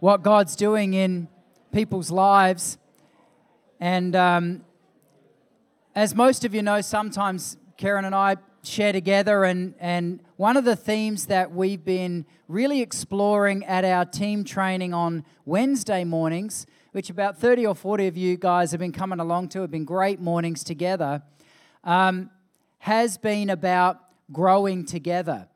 what God's doing in people's lives. And um, as most of you know, sometimes Karen and I share together, and, and one of the themes that we've been really exploring at our team training on Wednesday mornings, which about 30 or 40 of you guys have been coming along to, have been great mornings together, um, has been about growing together.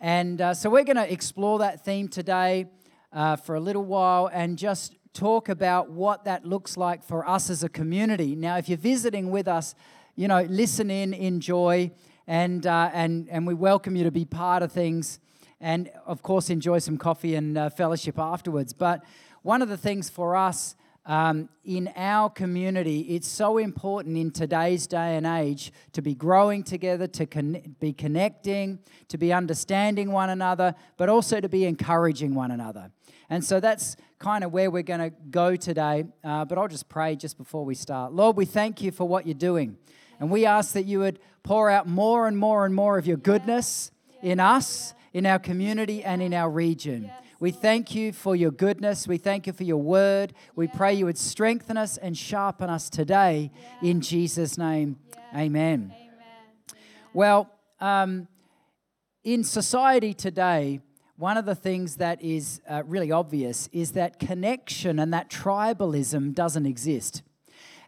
And uh, so we're going to explore that theme today uh, for a little while and just talk about what that looks like for us as a community. Now, if you're visiting with us, you know, listen in, enjoy, and, uh, and, and we welcome you to be part of things. And of course, enjoy some coffee and uh, fellowship afterwards. But one of the things for us um, in our community, it's so important in today's day and age to be growing together, to con- be connecting, to be understanding one another, but also to be encouraging one another. And so that's kind of where we're going to go today. Uh, but I'll just pray just before we start. Lord, we thank you for what you're doing. And we ask that you would pour out more and more and more of your goodness in us, in our community, and in our region. We thank you for your goodness. We thank you for your word. We pray you would strengthen us and sharpen us today in Jesus' name. Amen. Well, um, in society today, one of the things that is uh, really obvious is that connection and that tribalism doesn't exist.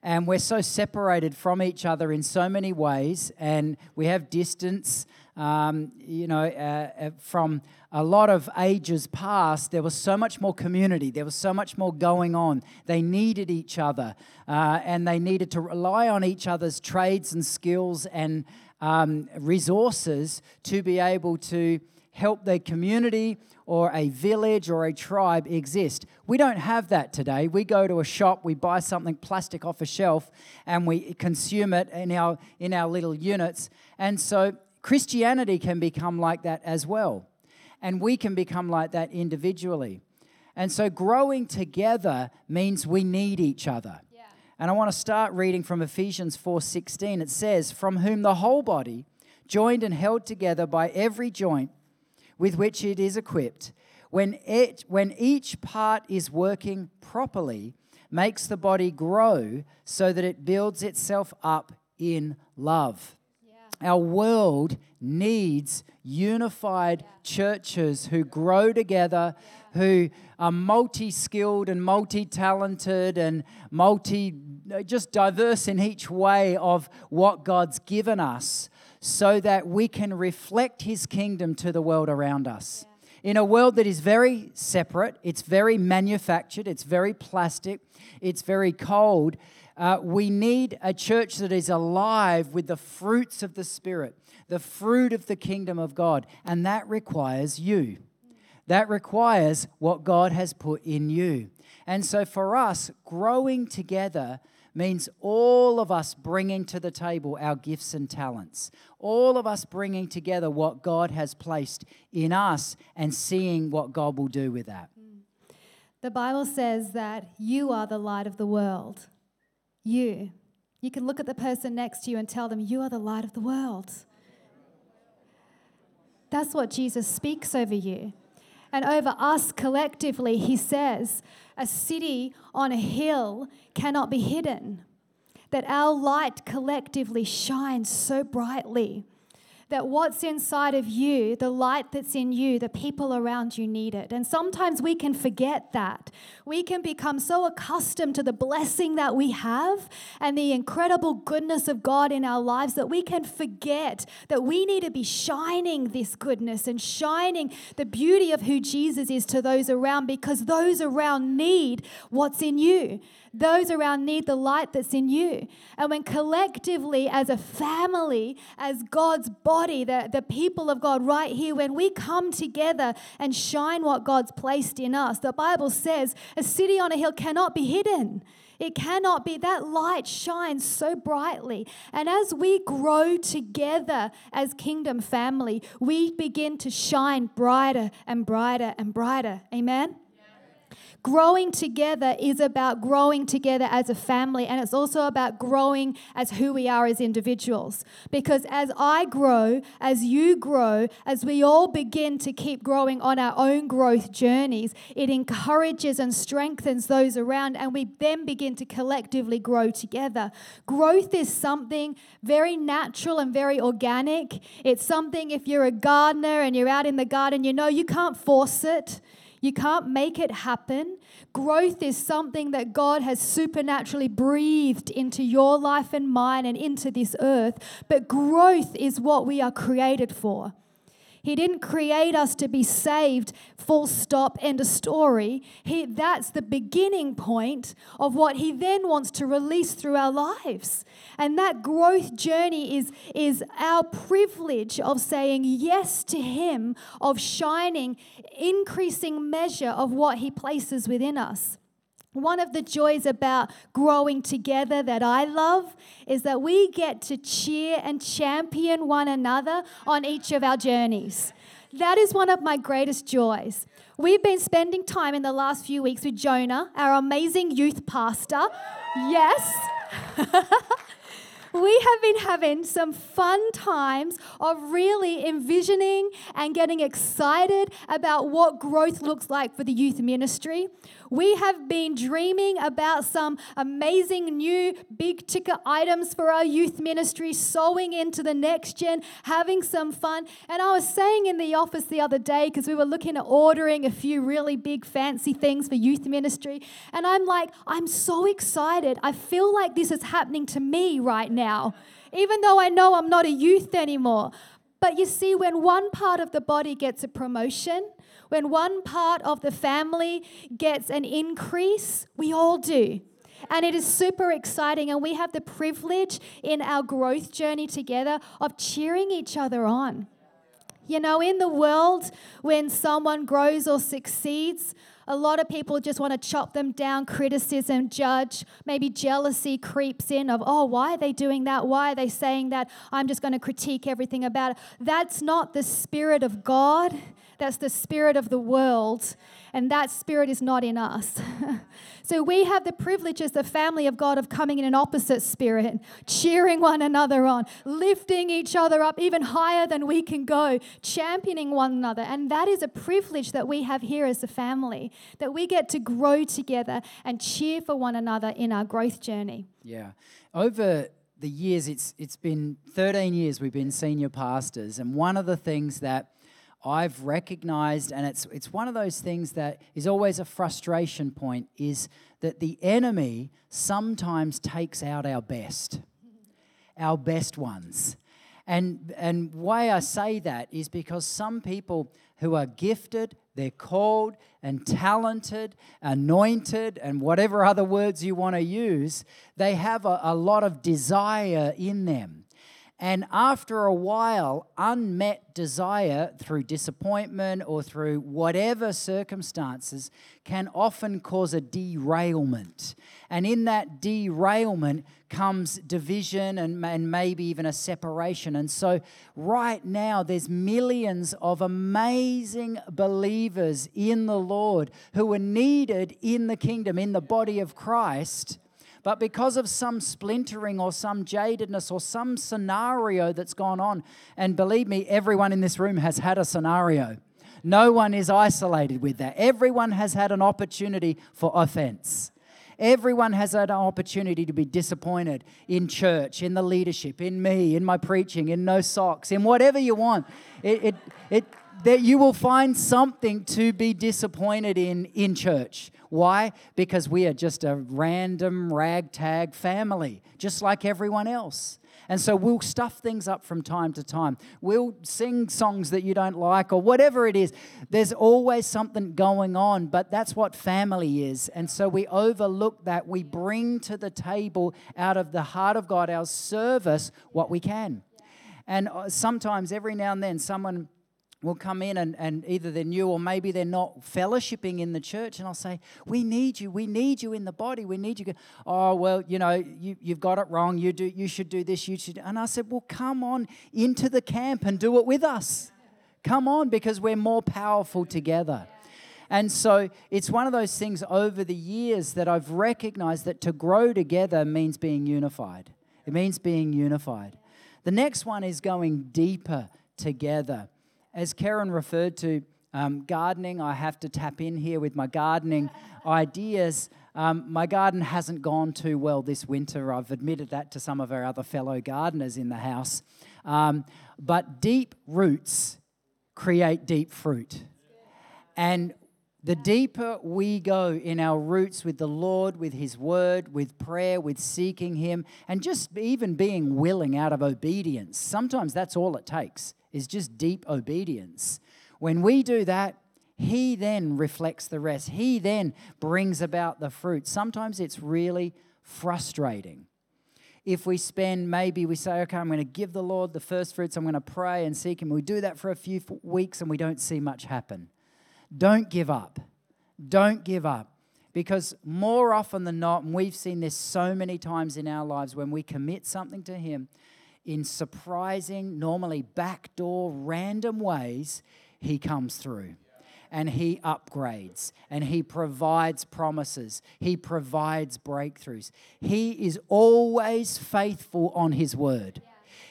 And we're so separated from each other in so many ways, and we have distance. Um, you know, uh, uh from a lot of ages past, there was so much more community, there was so much more going on. They needed each other, uh, and they needed to rely on each other's trades and skills and um, resources to be able to help their community or a village or a tribe exist. We don't have that today. We go to a shop, we buy something plastic off a shelf, and we consume it in our, in our little units. And so Christianity can become like that as well. And we can become like that individually. And so growing together means we need each other. Yeah. And I want to start reading from Ephesians 4:16. It says, "From whom the whole body, joined and held together by every joint with which it is equipped, when, it, when each part is working properly, makes the body grow so that it builds itself up in love. Yeah. Our world needs unified yeah. churches who grow together, yeah. who are multi skilled and multi talented and multi, just diverse in each way of what God's given us so that we can reflect his kingdom to the world around us. In a world that is very separate, it's very manufactured, it's very plastic, it's very cold, uh, we need a church that is alive with the fruits of the Spirit, the fruit of the kingdom of God. And that requires you. That requires what God has put in you. And so for us, growing together means all of us bringing to the table our gifts and talents, all of us bringing together what God has placed in us and seeing what God will do with that. The Bible says that you are the light of the world. You. You can look at the person next to you and tell them, You are the light of the world. That's what Jesus speaks over you. And over us collectively, he says, a city on a hill cannot be hidden. That our light collectively shines so brightly that what's inside of you, the light that's in you, the people around you need it. And sometimes we can forget that. We can become so accustomed to the blessing that we have and the incredible goodness of God in our lives that we can forget that we need to be shining this goodness and shining the beauty of who Jesus is to those around because those around need what's in you. Those around need the light that's in you. And when collectively, as a family, as God's body, the, the people of God right here, when we come together and shine what God's placed in us, the Bible says a city on a hill cannot be hidden. It cannot be. That light shines so brightly. And as we grow together as kingdom family, we begin to shine brighter and brighter and brighter. Amen? Growing together is about growing together as a family, and it's also about growing as who we are as individuals. Because as I grow, as you grow, as we all begin to keep growing on our own growth journeys, it encourages and strengthens those around, and we then begin to collectively grow together. Growth is something very natural and very organic. It's something, if you're a gardener and you're out in the garden, you know you can't force it. You can't make it happen. Growth is something that God has supernaturally breathed into your life and mine and into this earth. But growth is what we are created for. He didn't create us to be saved, full stop, end of story. He, that's the beginning point of what He then wants to release through our lives. And that growth journey is, is our privilege of saying yes to Him, of shining increasing measure of what He places within us. One of the joys about growing together that I love is that we get to cheer and champion one another on each of our journeys. That is one of my greatest joys. We've been spending time in the last few weeks with Jonah, our amazing youth pastor. Yes. we have been having some fun times of really envisioning and getting excited about what growth looks like for the youth ministry. We have been dreaming about some amazing new big ticket items for our youth ministry, sowing into the next gen, having some fun. And I was saying in the office the other day, because we were looking at ordering a few really big fancy things for youth ministry, and I'm like, I'm so excited. I feel like this is happening to me right now, even though I know I'm not a youth anymore. But you see, when one part of the body gets a promotion, when one part of the family gets an increase, we all do. And it is super exciting. And we have the privilege in our growth journey together of cheering each other on. You know, in the world, when someone grows or succeeds, a lot of people just want to chop them down, criticism, judge. Maybe jealousy creeps in of, oh, why are they doing that? Why are they saying that? I'm just going to critique everything about it. That's not the spirit of God. That's the spirit of the world, and that spirit is not in us. so we have the privilege as the family of God of coming in an opposite spirit, cheering one another on, lifting each other up even higher than we can go, championing one another. And that is a privilege that we have here as a family, that we get to grow together and cheer for one another in our growth journey. Yeah. Over the years, it's, it's been 13 years we've been senior pastors, and one of the things that I've recognized, and it's, it's one of those things that is always a frustration point, is that the enemy sometimes takes out our best, our best ones. And, and why I say that is because some people who are gifted, they're called and talented, anointed, and whatever other words you want to use, they have a, a lot of desire in them. And after a while, unmet desire through disappointment or through whatever circumstances can often cause a derailment. And in that derailment comes division and, and maybe even a separation. And so, right now, there's millions of amazing believers in the Lord who are needed in the kingdom, in the body of Christ but because of some splintering or some jadedness or some scenario that's gone on, and believe me, everyone in this room has had a scenario. No one is isolated with that. Everyone has had an opportunity for offense. Everyone has had an opportunity to be disappointed in church, in the leadership, in me, in my preaching, in no socks, in whatever you want. It, it, it, that you will find something to be disappointed in in church. Why? Because we are just a random ragtag family, just like everyone else. And so we'll stuff things up from time to time. We'll sing songs that you don't like or whatever it is. There's always something going on, but that's what family is. And so we overlook that. We bring to the table out of the heart of God, our service, what we can. And uh, sometimes, every now and then, someone will come in and, and either they're new or maybe they're not fellowshipping in the church. And i'll say we need you. We need you in the body. We need you oh well you know you, you've got it wrong. You do you should do this. You should and i said well come on into the camp and do it with us. Come on because we're more powerful together. And so it's one of those things over the years that i've recognized that to grow together means being unified. It means being unified. The next one is going deeper together as Karen referred to, um, gardening, I have to tap in here with my gardening ideas. Um, my garden hasn't gone too well this winter. I've admitted that to some of our other fellow gardeners in the house. Um, but deep roots create deep fruit. And the deeper we go in our roots with the Lord, with His Word, with prayer, with seeking Him, and just even being willing out of obedience, sometimes that's all it takes is just deep obedience. When we do that, He then reflects the rest. He then brings about the fruit. Sometimes it's really frustrating. If we spend, maybe we say, okay, I'm going to give the Lord the first fruits, I'm going to pray and seek Him. We do that for a few weeks and we don't see much happen. Don't give up. Don't give up. Because more often than not, and we've seen this so many times in our lives, when we commit something to Him, in surprising, normally backdoor, random ways, He comes through and He upgrades and He provides promises. He provides breakthroughs. He is always faithful on His word.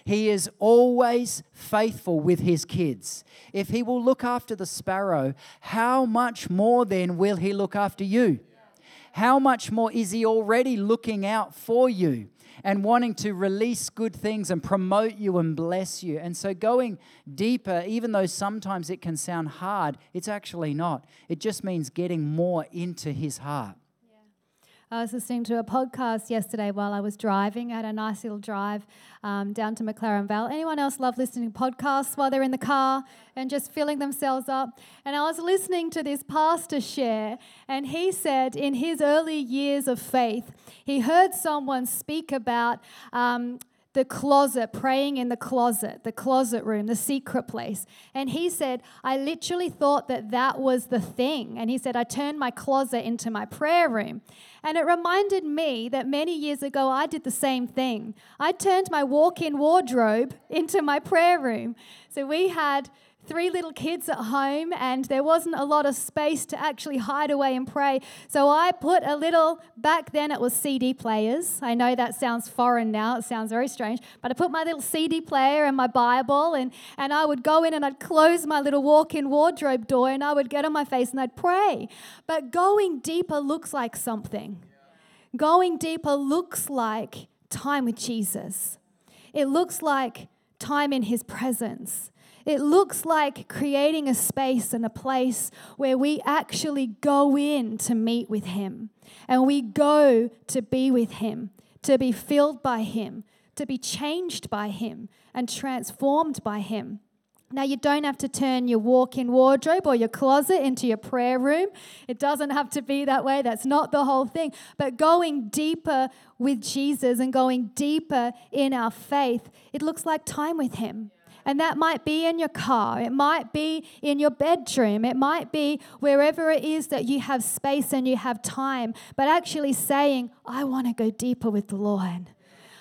He is always faithful with his kids. If he will look after the sparrow, how much more then will he look after you? How much more is he already looking out for you? And wanting to release good things and promote you and bless you. And so, going deeper, even though sometimes it can sound hard, it's actually not. It just means getting more into His heart. I was listening to a podcast yesterday while I was driving. I had a nice little drive um, down to McLaren Vale. Anyone else love listening to podcasts while they're in the car and just filling themselves up? And I was listening to this pastor share, and he said in his early years of faith, he heard someone speak about. Um, the closet, praying in the closet, the closet room, the secret place. And he said, I literally thought that that was the thing. And he said, I turned my closet into my prayer room. And it reminded me that many years ago I did the same thing. I turned my walk in wardrobe into my prayer room. So we had three little kids at home and there wasn't a lot of space to actually hide away and pray. So I put a little, back then it was CD players. I know that sounds foreign now, it sounds very strange, but I put my little CD player and my Bible and, and I would go in and I'd close my little walk in wardrobe door and I would get on my face and I'd pray. But going deeper looks like something. Going deeper looks like time with Jesus. It looks like time in his presence. It looks like creating a space and a place where we actually go in to meet with Him and we go to be with Him, to be filled by Him, to be changed by Him and transformed by Him. Now, you don't have to turn your walk in wardrobe or your closet into your prayer room. It doesn't have to be that way. That's not the whole thing. But going deeper with Jesus and going deeper in our faith, it looks like time with Him. And that might be in your car, it might be in your bedroom, it might be wherever it is that you have space and you have time, but actually saying, I want to go deeper with the Lord.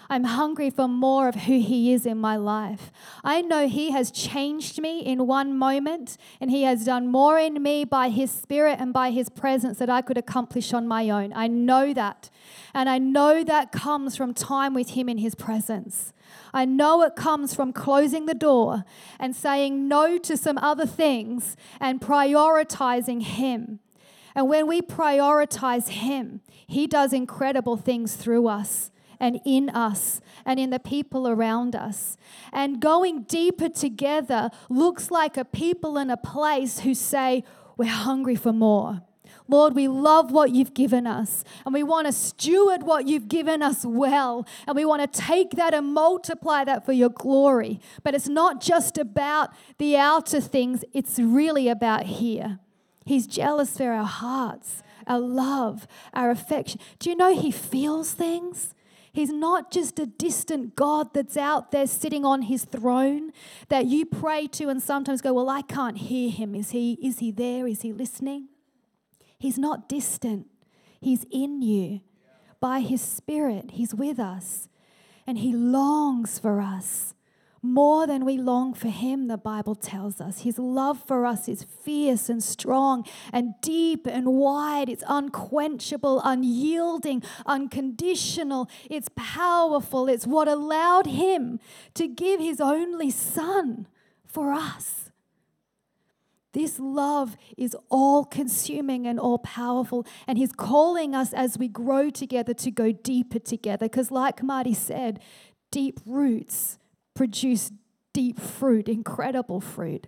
I'm hungry for more of who He is in my life. I know He has changed me in one moment, and He has done more in me by His Spirit and by His presence that I could accomplish on my own. I know that. And I know that comes from time with Him in His presence. I know it comes from closing the door and saying no to some other things and prioritizing Him. And when we prioritize Him, He does incredible things through us and in us and in the people around us. And going deeper together looks like a people in a place who say, We're hungry for more. Lord, we love what you've given us and we want to steward what you've given us well. And we want to take that and multiply that for your glory. But it's not just about the outer things, it's really about here. He's jealous for our hearts, our love, our affection. Do you know He feels things? He's not just a distant God that's out there sitting on his throne that you pray to and sometimes go, Well, I can't hear him. Is he, is he there? Is he listening? He's not distant, he's in you. By his Spirit, he's with us. And he longs for us more than we long for him, the Bible tells us. His love for us is fierce and strong and deep and wide. It's unquenchable, unyielding, unconditional. It's powerful. It's what allowed him to give his only son for us. This love is all consuming and all powerful. And He's calling us as we grow together to go deeper together. Because, like Marty said, deep roots produce deep fruit, incredible fruit.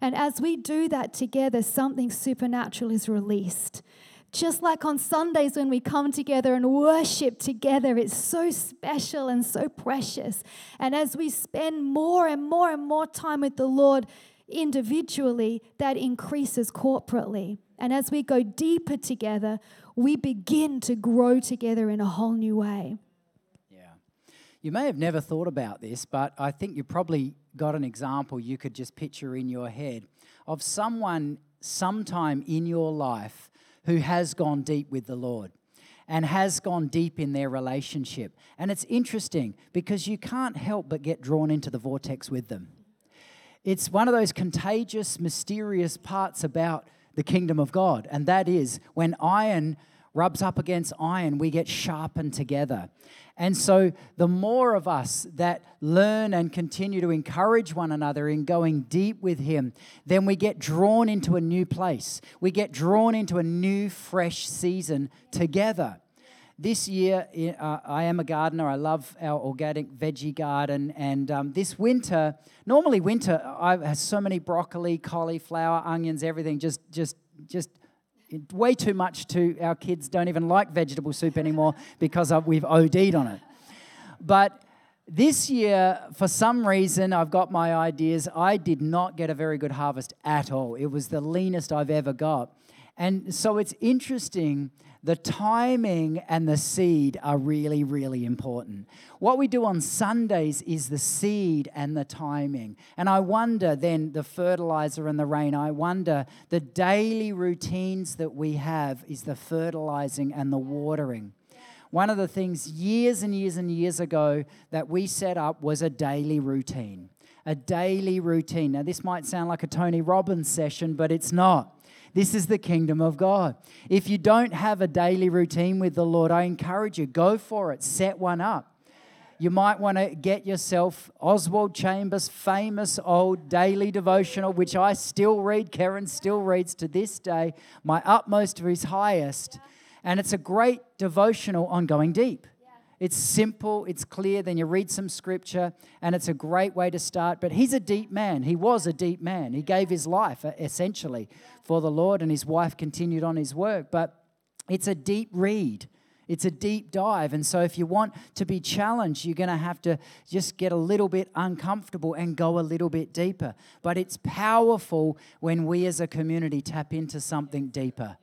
And as we do that together, something supernatural is released. Just like on Sundays when we come together and worship together, it's so special and so precious. And as we spend more and more and more time with the Lord individually, that increases corporately. And as we go deeper together, we begin to grow together in a whole new way. You may have never thought about this, but I think you probably got an example you could just picture in your head of someone sometime in your life who has gone deep with the Lord and has gone deep in their relationship. And it's interesting because you can't help but get drawn into the vortex with them. It's one of those contagious, mysterious parts about the kingdom of God, and that is when iron rubs up against iron, we get sharpened together. And so, the more of us that learn and continue to encourage one another in going deep with Him, then we get drawn into a new place. We get drawn into a new, fresh season together. This year, uh, I am a gardener. I love our organic veggie garden. And um, this winter, normally winter, I have so many broccoli, cauliflower, onions, everything just, just, just way too much to our kids don't even like vegetable soup anymore because we've OD'd on it. But this year, for some reason, I've got my ideas. I did not get a very good harvest at all. It was the leanest I've ever got. And so it's interesting the timing and the seed are really, really important. What we do on Sundays is the seed and the timing. And I wonder then the fertilizer and the rain, I wonder the daily routines that we have is the fertilizing and the watering. One of the things years and years and years ago that we set up was a daily routine. A daily routine. Now, this might sound like a Tony Robbins session, but it's not. This is the kingdom of God. If you don't have a daily routine with the Lord, I encourage you, go for it, set one up. You might want to get yourself Oswald Chambers' famous old daily devotional, which I still read, Karen still reads to this day, My Utmost to His Highest. And it's a great devotional on going deep. It's simple, it's clear. Then you read some scripture, and it's a great way to start. But he's a deep man. He was a deep man. He gave his life essentially for the Lord, and his wife continued on his work. But it's a deep read. It's a deep dive. And so, if you want to be challenged, you're going to have to just get a little bit uncomfortable and go a little bit deeper. But it's powerful when we as a community tap into something deeper.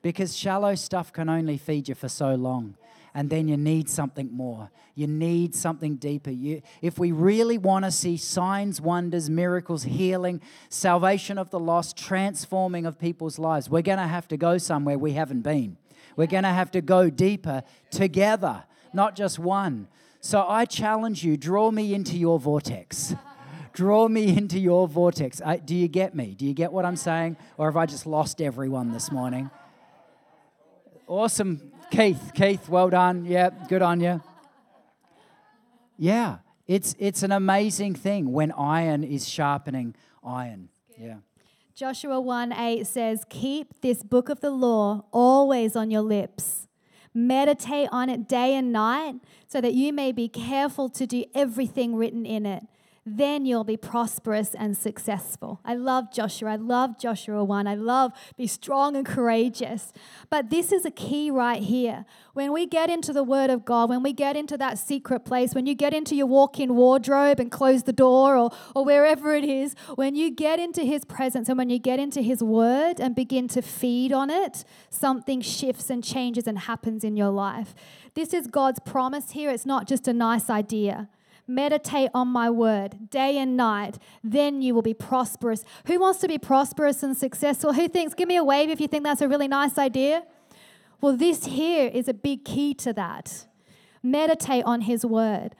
Because shallow stuff can only feed you for so long and then you need something more. You need something deeper. You, if we really want to see signs, wonders, miracles, healing, salvation of the lost, transforming of people's lives, we're going to have to go somewhere we haven't been. We're going to have to go deeper together, not just one. So I challenge you draw me into your vortex. draw me into your vortex. I, do you get me? Do you get what I'm saying? Or have I just lost everyone this morning? Awesome Keith, Keith, well done. Yeah, good on you. Yeah, it's it's an amazing thing when iron is sharpening iron. Yeah. Joshua 1 8 says, Keep this book of the law always on your lips. Meditate on it day and night so that you may be careful to do everything written in it. Then you'll be prosperous and successful. I love Joshua. I love Joshua 1. I love be strong and courageous. But this is a key right here. When we get into the Word of God, when we get into that secret place, when you get into your walk in wardrobe and close the door or, or wherever it is, when you get into His presence and when you get into His Word and begin to feed on it, something shifts and changes and happens in your life. This is God's promise here. It's not just a nice idea. Meditate on my word day and night, then you will be prosperous. Who wants to be prosperous and successful? Who thinks, give me a wave if you think that's a really nice idea? Well, this here is a big key to that. Meditate on his word.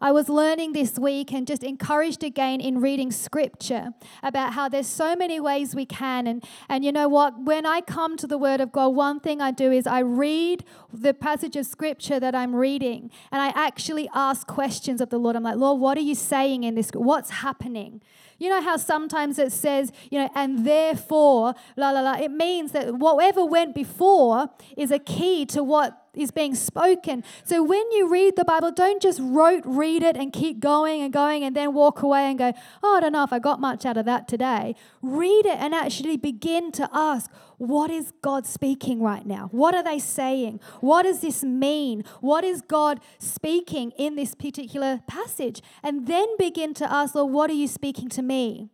I was learning this week and just encouraged again in reading scripture about how there's so many ways we can. And, and you know what? When I come to the Word of God, one thing I do is I read the passage of scripture that I'm reading and I actually ask questions of the Lord. I'm like, Lord, what are you saying in this? What's happening? You know how sometimes it says, you know, and therefore, la la la. It means that whatever went before is a key to what is being spoken. So when you read the Bible, don't just rote read it and keep going and going and then walk away and go, oh, I don't know if I got much out of that today. Read it and actually begin to ask, what is God speaking right now? What are they saying? What does this mean? What is God speaking in this particular passage? And then begin to ask, Lord, what are you speaking to me?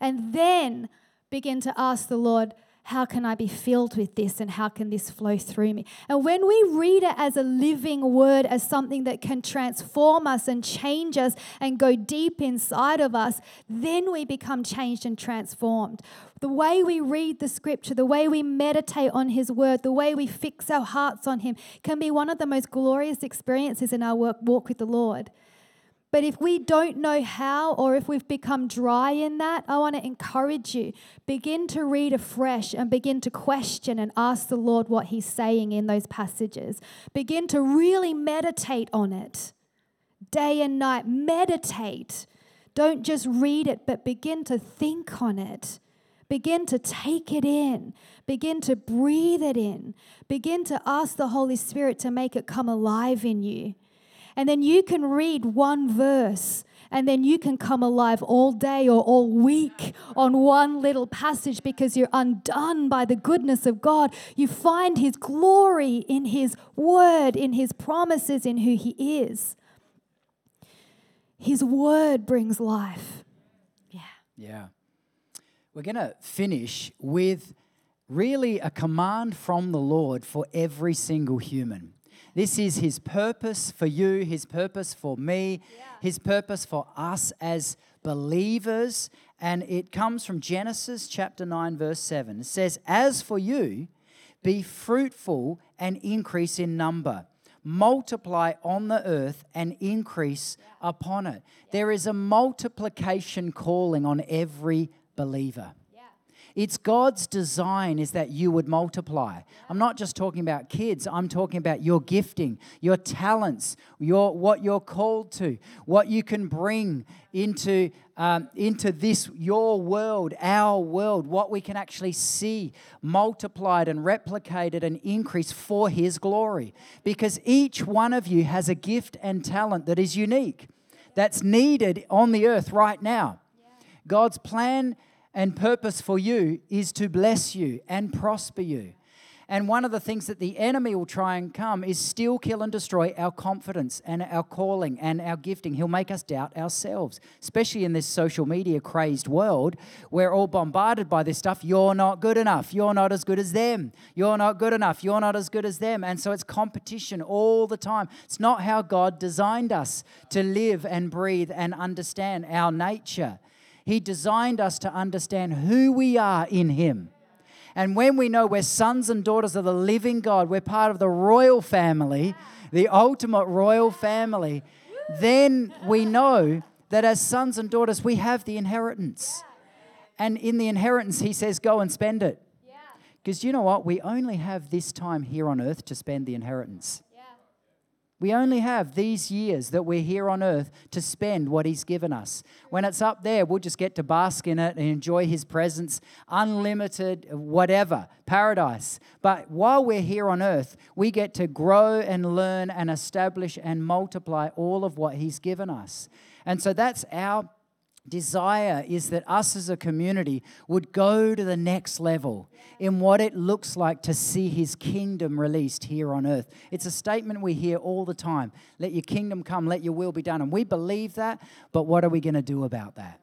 And then begin to ask the Lord, how can I be filled with this and how can this flow through me? And when we read it as a living word, as something that can transform us and change us and go deep inside of us, then we become changed and transformed. The way we read the scripture, the way we meditate on His word, the way we fix our hearts on Him can be one of the most glorious experiences in our work, walk with the Lord. But if we don't know how, or if we've become dry in that, I want to encourage you. Begin to read afresh and begin to question and ask the Lord what He's saying in those passages. Begin to really meditate on it day and night. Meditate. Don't just read it, but begin to think on it. Begin to take it in. Begin to breathe it in. Begin to ask the Holy Spirit to make it come alive in you. And then you can read one verse and then you can come alive all day or all week on one little passage because you're undone by the goodness of God. You find His glory in His word, in His promises, in who He is. His word brings life. Yeah. Yeah. We're going to finish with really a command from the Lord for every single human. This is His purpose for you, His purpose for me, yeah. His purpose for us as believers. And it comes from Genesis chapter 9, verse 7. It says, As for you, be fruitful and increase in number. Multiply on the earth and increase yeah. upon it. Yeah. There is a multiplication calling on every believer. It's God's design is that you would multiply. I'm not just talking about kids, I'm talking about your gifting, your talents, your, what you're called to, what you can bring into, um, into this, your world, our world, what we can actually see multiplied and replicated and increased for His glory. Because each one of you has a gift and talent that is unique, that's needed on the earth right now. God's plan and purpose for you is to bless you and prosper you. And one of the things that the enemy will try and come is steal, kill, and destroy our confidence and our calling and our gifting. He'll make us doubt ourselves, especially in this social media crazed world. We're all bombarded by this stuff. You're not good enough. You're not as good as them. You're not good enough. You're not as good as them. And so it's competition all the time. It's not how God designed us to live and breathe and understand our nature. He designed us to understand who we are in Him. And when we know we're sons and daughters of the living God, we're part of the royal family, the ultimate royal family, then we know that as sons and daughters, we have the inheritance. And in the inheritance, He says, go and spend it. Because you know what? We only have this time here on earth to spend the inheritance. We only have these years that we're here on earth to spend what He's given us. When it's up there, we'll just get to bask in it and enjoy His presence, unlimited, whatever, paradise. But while we're here on earth, we get to grow and learn and establish and multiply all of what He's given us. And so that's our desire is that us as a community would go to the next level in what it looks like to see his kingdom released here on earth. It's a statement we hear all the time let your kingdom come, let your will be done. And we believe that, but what are we going to do about that?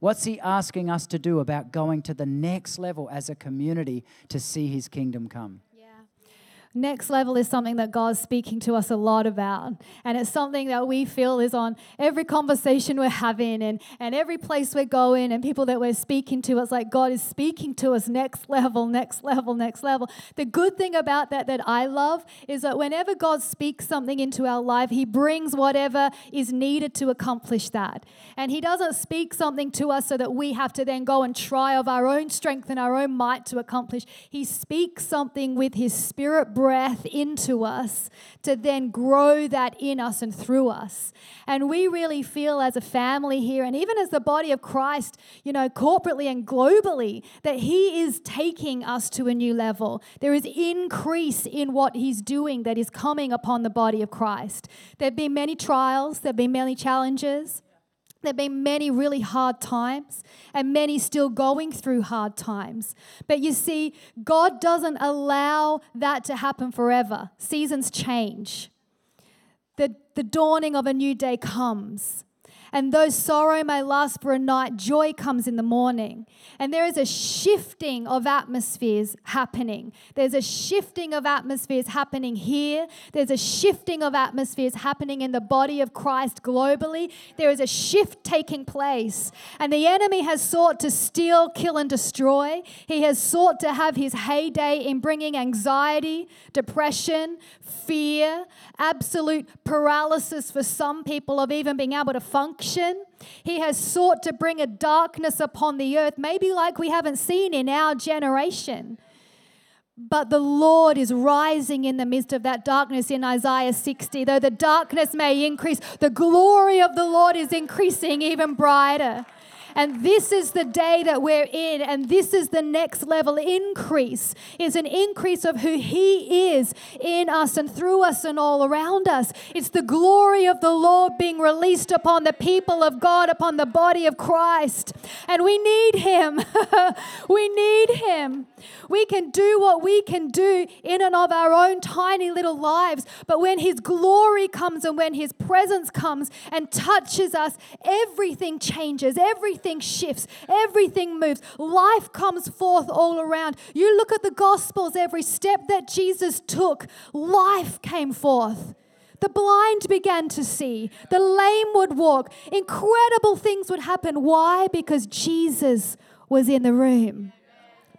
What's he asking us to do about going to the next level as a community to see his kingdom come? Next level is something that God's speaking to us a lot about. And it's something that we feel is on every conversation we're having and, and every place we're going and people that we're speaking to. It's like God is speaking to us next level, next level, next level. The good thing about that that I love is that whenever God speaks something into our life, He brings whatever is needed to accomplish that. And He doesn't speak something to us so that we have to then go and try of our own strength and our own might to accomplish. He speaks something with His Spirit breath into us to then grow that in us and through us. And we really feel as a family here, and even as the body of Christ, you know, corporately and globally, that He is taking us to a new level. There is increase in what He's doing that is coming upon the body of Christ. There have been many trials, there have been many challenges. There have been many really hard times and many still going through hard times. But you see, God doesn't allow that to happen forever. Seasons change. The, the dawning of a new day comes. And though sorrow may last for a night, joy comes in the morning. And there is a shifting of atmospheres happening. There's a shifting of atmospheres happening here. There's a shifting of atmospheres happening in the body of Christ globally. There is a shift taking place. And the enemy has sought to steal, kill, and destroy. He has sought to have his heyday in bringing anxiety, depression, fear, absolute paralysis for some people of even being able to function. He has sought to bring a darkness upon the earth, maybe like we haven't seen in our generation. But the Lord is rising in the midst of that darkness in Isaiah 60. Though the darkness may increase, the glory of the Lord is increasing even brighter. And this is the day that we're in, and this is the next level increase is an increase of who He is in us and through us and all around us. It's the glory of the Lord being released upon the people of God, upon the body of Christ. And we need Him. we need Him. We can do what we can do in and of our own tiny little lives, but when His glory comes and when His presence comes and touches us, everything changes. Everything shifts, everything moves. Life comes forth all around. You look at the Gospels, every step that Jesus took, life came forth. The blind began to see, the lame would walk, incredible things would happen. Why? Because Jesus was in the room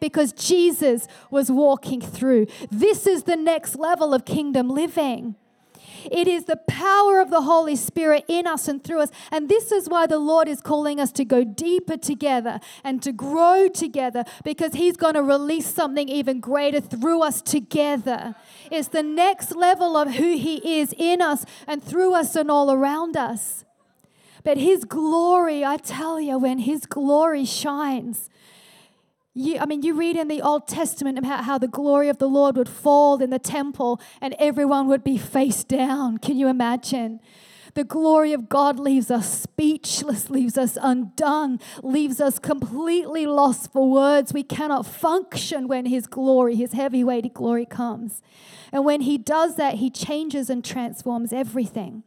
because Jesus was walking through. This is the next level of kingdom living. It is the power of the Holy Spirit in us and through us. And this is why the Lord is calling us to go deeper together and to grow together because He's going to release something even greater through us together. It's the next level of who He is in us and through us and all around us. But His glory, I tell you, when His glory shines, you, I mean, you read in the Old Testament about how the glory of the Lord would fall in the temple and everyone would be face down. Can you imagine? The glory of God leaves us speechless, leaves us undone, leaves us completely lost for words. We cannot function when His glory, His heavy weighty glory comes. And when He does that, He changes and transforms everything.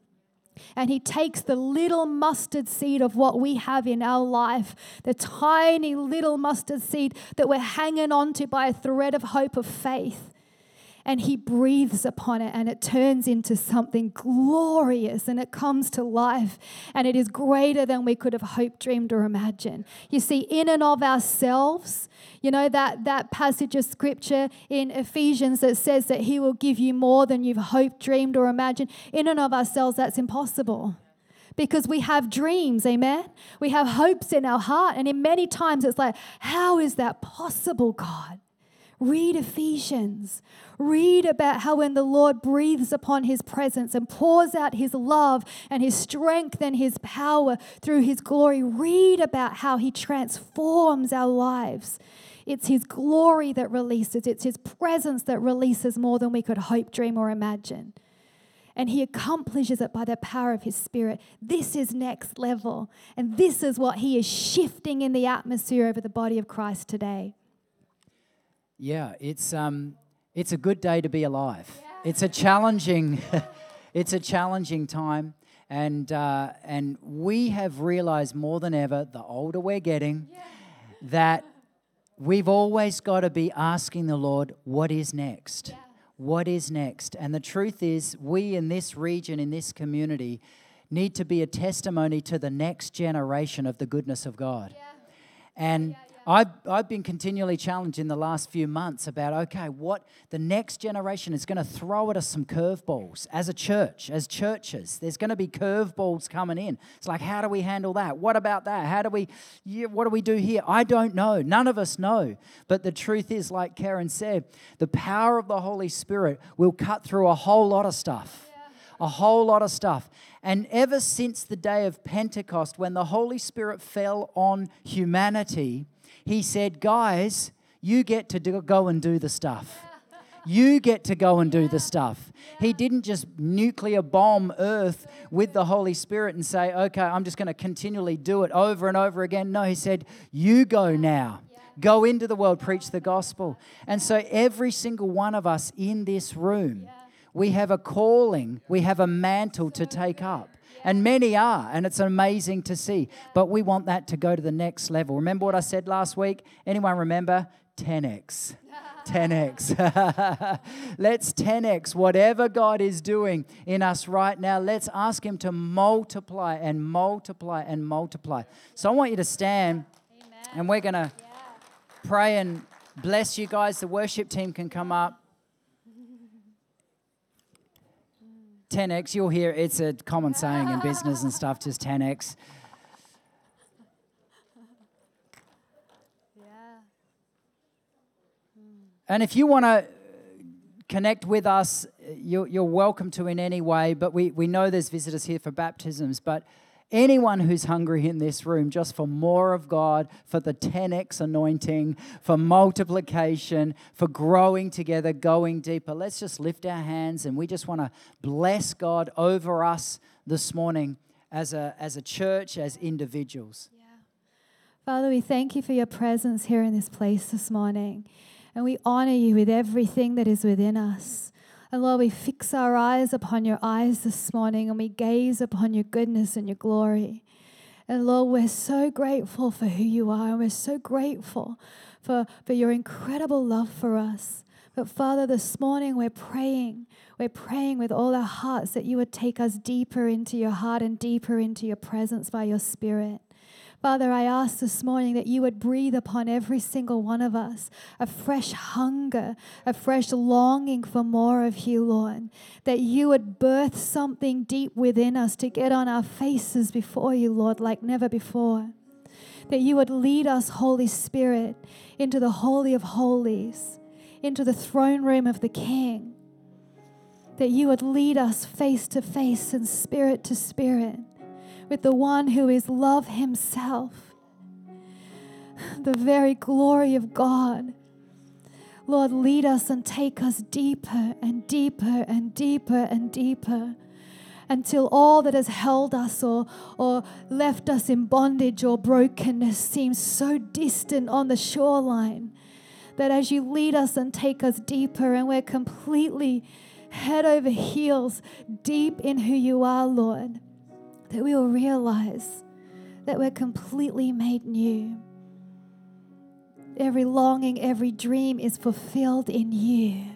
And he takes the little mustard seed of what we have in our life, the tiny little mustard seed that we're hanging on to by a thread of hope of faith, and he breathes upon it and it turns into something glorious and it comes to life and it is greater than we could have hoped, dreamed, or imagined. You see, in and of ourselves, you know, that, that passage of scripture in Ephesians that says that he will give you more than you've hoped, dreamed, or imagined. In and of ourselves, that's impossible because we have dreams, amen? We have hopes in our heart. And in many times it's like, how is that possible, God? Read Ephesians. Read about how when the Lord breathes upon his presence and pours out his love and his strength and his power through his glory, read about how he transforms our lives. It's his glory that releases, it's his presence that releases more than we could hope, dream, or imagine. and he accomplishes it by the power of his spirit. This is next level. And this is what he is shifting in the atmosphere over the body of Christ today. Yeah, it's um, it's a good day to be alive. It's a challenging, it's a challenging time, and uh, and we have realized more than ever, the older we're getting, that we've always got to be asking the Lord, what is next? What is next? And the truth is, we in this region, in this community, need to be a testimony to the next generation of the goodness of God. And I've, I've been continually challenged in the last few months about okay, what the next generation is going to throw at us some curveballs as a church, as churches. There's going to be curveballs coming in. It's like, how do we handle that? What about that? How do we, yeah, what do we do here? I don't know. None of us know. But the truth is, like Karen said, the power of the Holy Spirit will cut through a whole lot of stuff. A whole lot of stuff. And ever since the day of Pentecost, when the Holy Spirit fell on humanity, he said, Guys, you get to do, go and do the stuff. You get to go and do the stuff. He didn't just nuclear bomb Earth with the Holy Spirit and say, okay, I'm just going to continually do it over and over again. No, he said, you go now. Go into the world, preach the gospel. And so every single one of us in this room, we have a calling, we have a mantle to take up. And many are, and it's amazing to see. But we want that to go to the next level. Remember what I said last week? Anyone remember? 10x. 10x. let's 10x whatever God is doing in us right now. Let's ask Him to multiply and multiply and multiply. So I want you to stand, Amen. and we're going to yeah. pray and bless you guys. The worship team can come up. 10x, you'll hear it's a common saying in business and stuff, just 10x. Yeah. And if you want to connect with us, you're, you're, welcome to in any way. But we, we know there's visitors here for baptisms. But anyone who's hungry in this room just for more of God, for the 10x anointing, for multiplication, for growing together, going deeper, let's just lift our hands and we just want to bless God over us this morning as a, as a church, as individuals. Father, we thank you for your presence here in this place this morning. And we honor you with everything that is within us. And Lord, we fix our eyes upon your eyes this morning and we gaze upon your goodness and your glory. And Lord, we're so grateful for who you are and we're so grateful for, for your incredible love for us. But Father, this morning we're praying. We're praying with all our hearts that you would take us deeper into your heart and deeper into your presence by your Spirit. Father, I ask this morning that you would breathe upon every single one of us a fresh hunger, a fresh longing for more of you, Lord. That you would birth something deep within us to get on our faces before you, Lord, like never before. That you would lead us, Holy Spirit, into the Holy of Holies, into the throne room of the King. That you would lead us face to face and spirit to spirit with the one who is love himself, the very glory of God. Lord, lead us and take us deeper and deeper and deeper and deeper until all that has held us or, or left us in bondage or brokenness seems so distant on the shoreline that as you lead us and take us deeper and we're completely head over heels deep in who you are, Lord, that we will realize that we're completely made new. Every longing, every dream is fulfilled in you,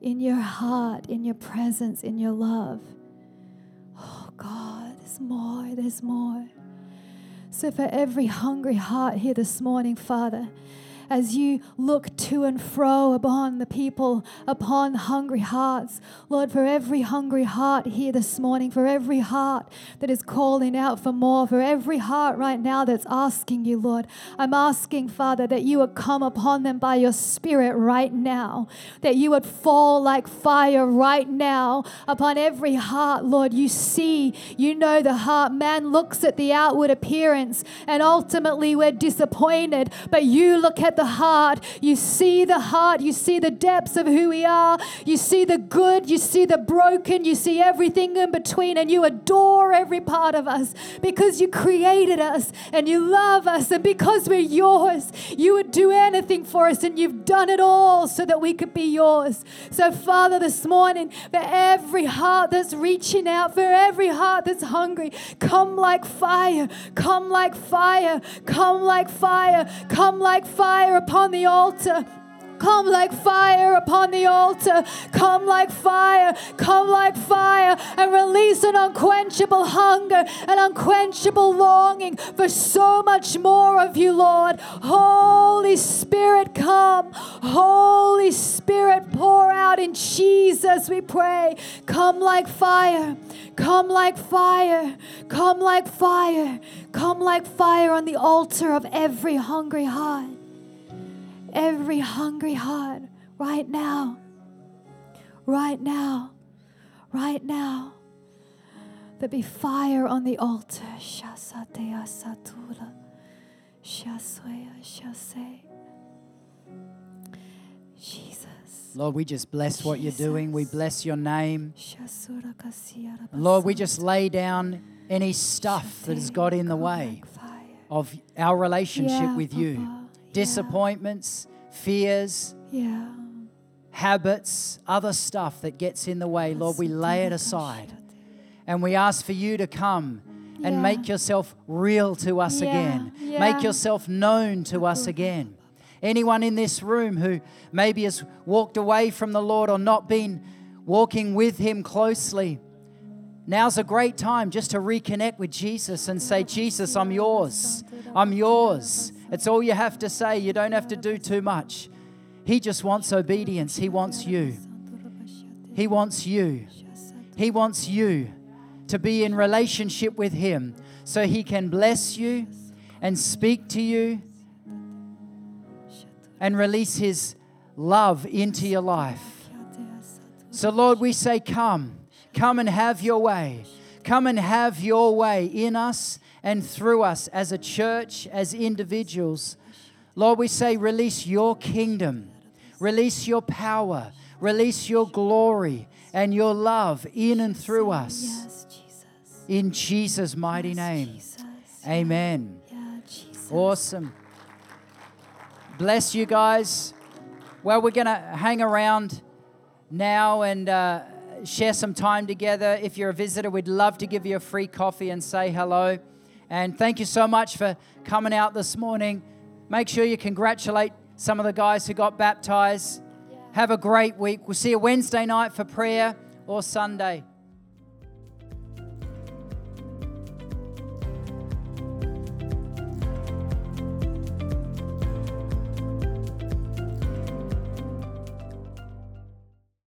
in your heart, in your presence, in your love. Oh God, there's more, there's more. So, for every hungry heart here this morning, Father, as you look to and fro upon the people, upon hungry hearts. Lord, for every hungry heart here this morning, for every heart that is calling out for more, for every heart right now that's asking you, Lord, I'm asking, Father, that you would come upon them by your Spirit right now, that you would fall like fire right now upon every heart, Lord. You see, you know the heart. Man looks at the outward appearance, and ultimately we're disappointed, but you look at at the heart. You see the heart. You see the depths of who we are. You see the good. You see the broken. You see everything in between. And you adore every part of us because you created us and you love us. And because we're yours, you would do anything for us. And you've done it all so that we could be yours. So, Father, this morning, for every heart that's reaching out, for every heart that's hungry, come like fire. Come like fire. Come like fire. Come like fire upon the altar. Come like fire upon the altar. Come like fire. Come like fire and release an unquenchable hunger, an unquenchable longing for so much more of you, Lord. Holy Spirit, come. Holy Spirit, pour out in Jesus, we pray. Come like fire. Come like fire. Come like fire. Come like fire on the altar of every hungry heart every hungry heart right now, right now, right now. There be fire on the altar. Shasatea satura. Shaswea shase. Jesus. Lord, we just bless what you're doing. We bless your name. Shasura kasiara And Lord, we just lay down any stuff that has got in the way of our relationship Yeah, with you. Papa. Disappointments, fears, Yeah. habits, other stuff that gets in the way. Lord, we lay it aside. And we ask for you to come and Yeah. make yourself real to us Yeah, again. yeah. Make yourself known to us again. Anyone in this room who maybe has walked away from the Lord or not been walking with Him closely, now's a great time just to reconnect with Jesus and say, Jesus, I'm yours. I'm yours. It's all you have to say. You don't have to do too much. He just wants obedience. He wants you. He wants you. He wants you to be in relationship with Him so He can bless you and speak to you and release His love into your life. So, Lord, we say, Come, come and have your way. Come and have your way in us and through us as a church, as individuals. Lord, we say, Release your kingdom, release your power, release your glory and your love in and through us. In Jesus' mighty name. Amen. Awesome. Bless you guys. Well, we're going to hang around now and uh, share some time together. If you're a visitor, we'd love to give you a free coffee and say hello. And thank you so much for coming out this morning. Make sure you congratulate some of the guys who got baptized. Have a great week. We'll see you Wednesday night for prayer or Sunday.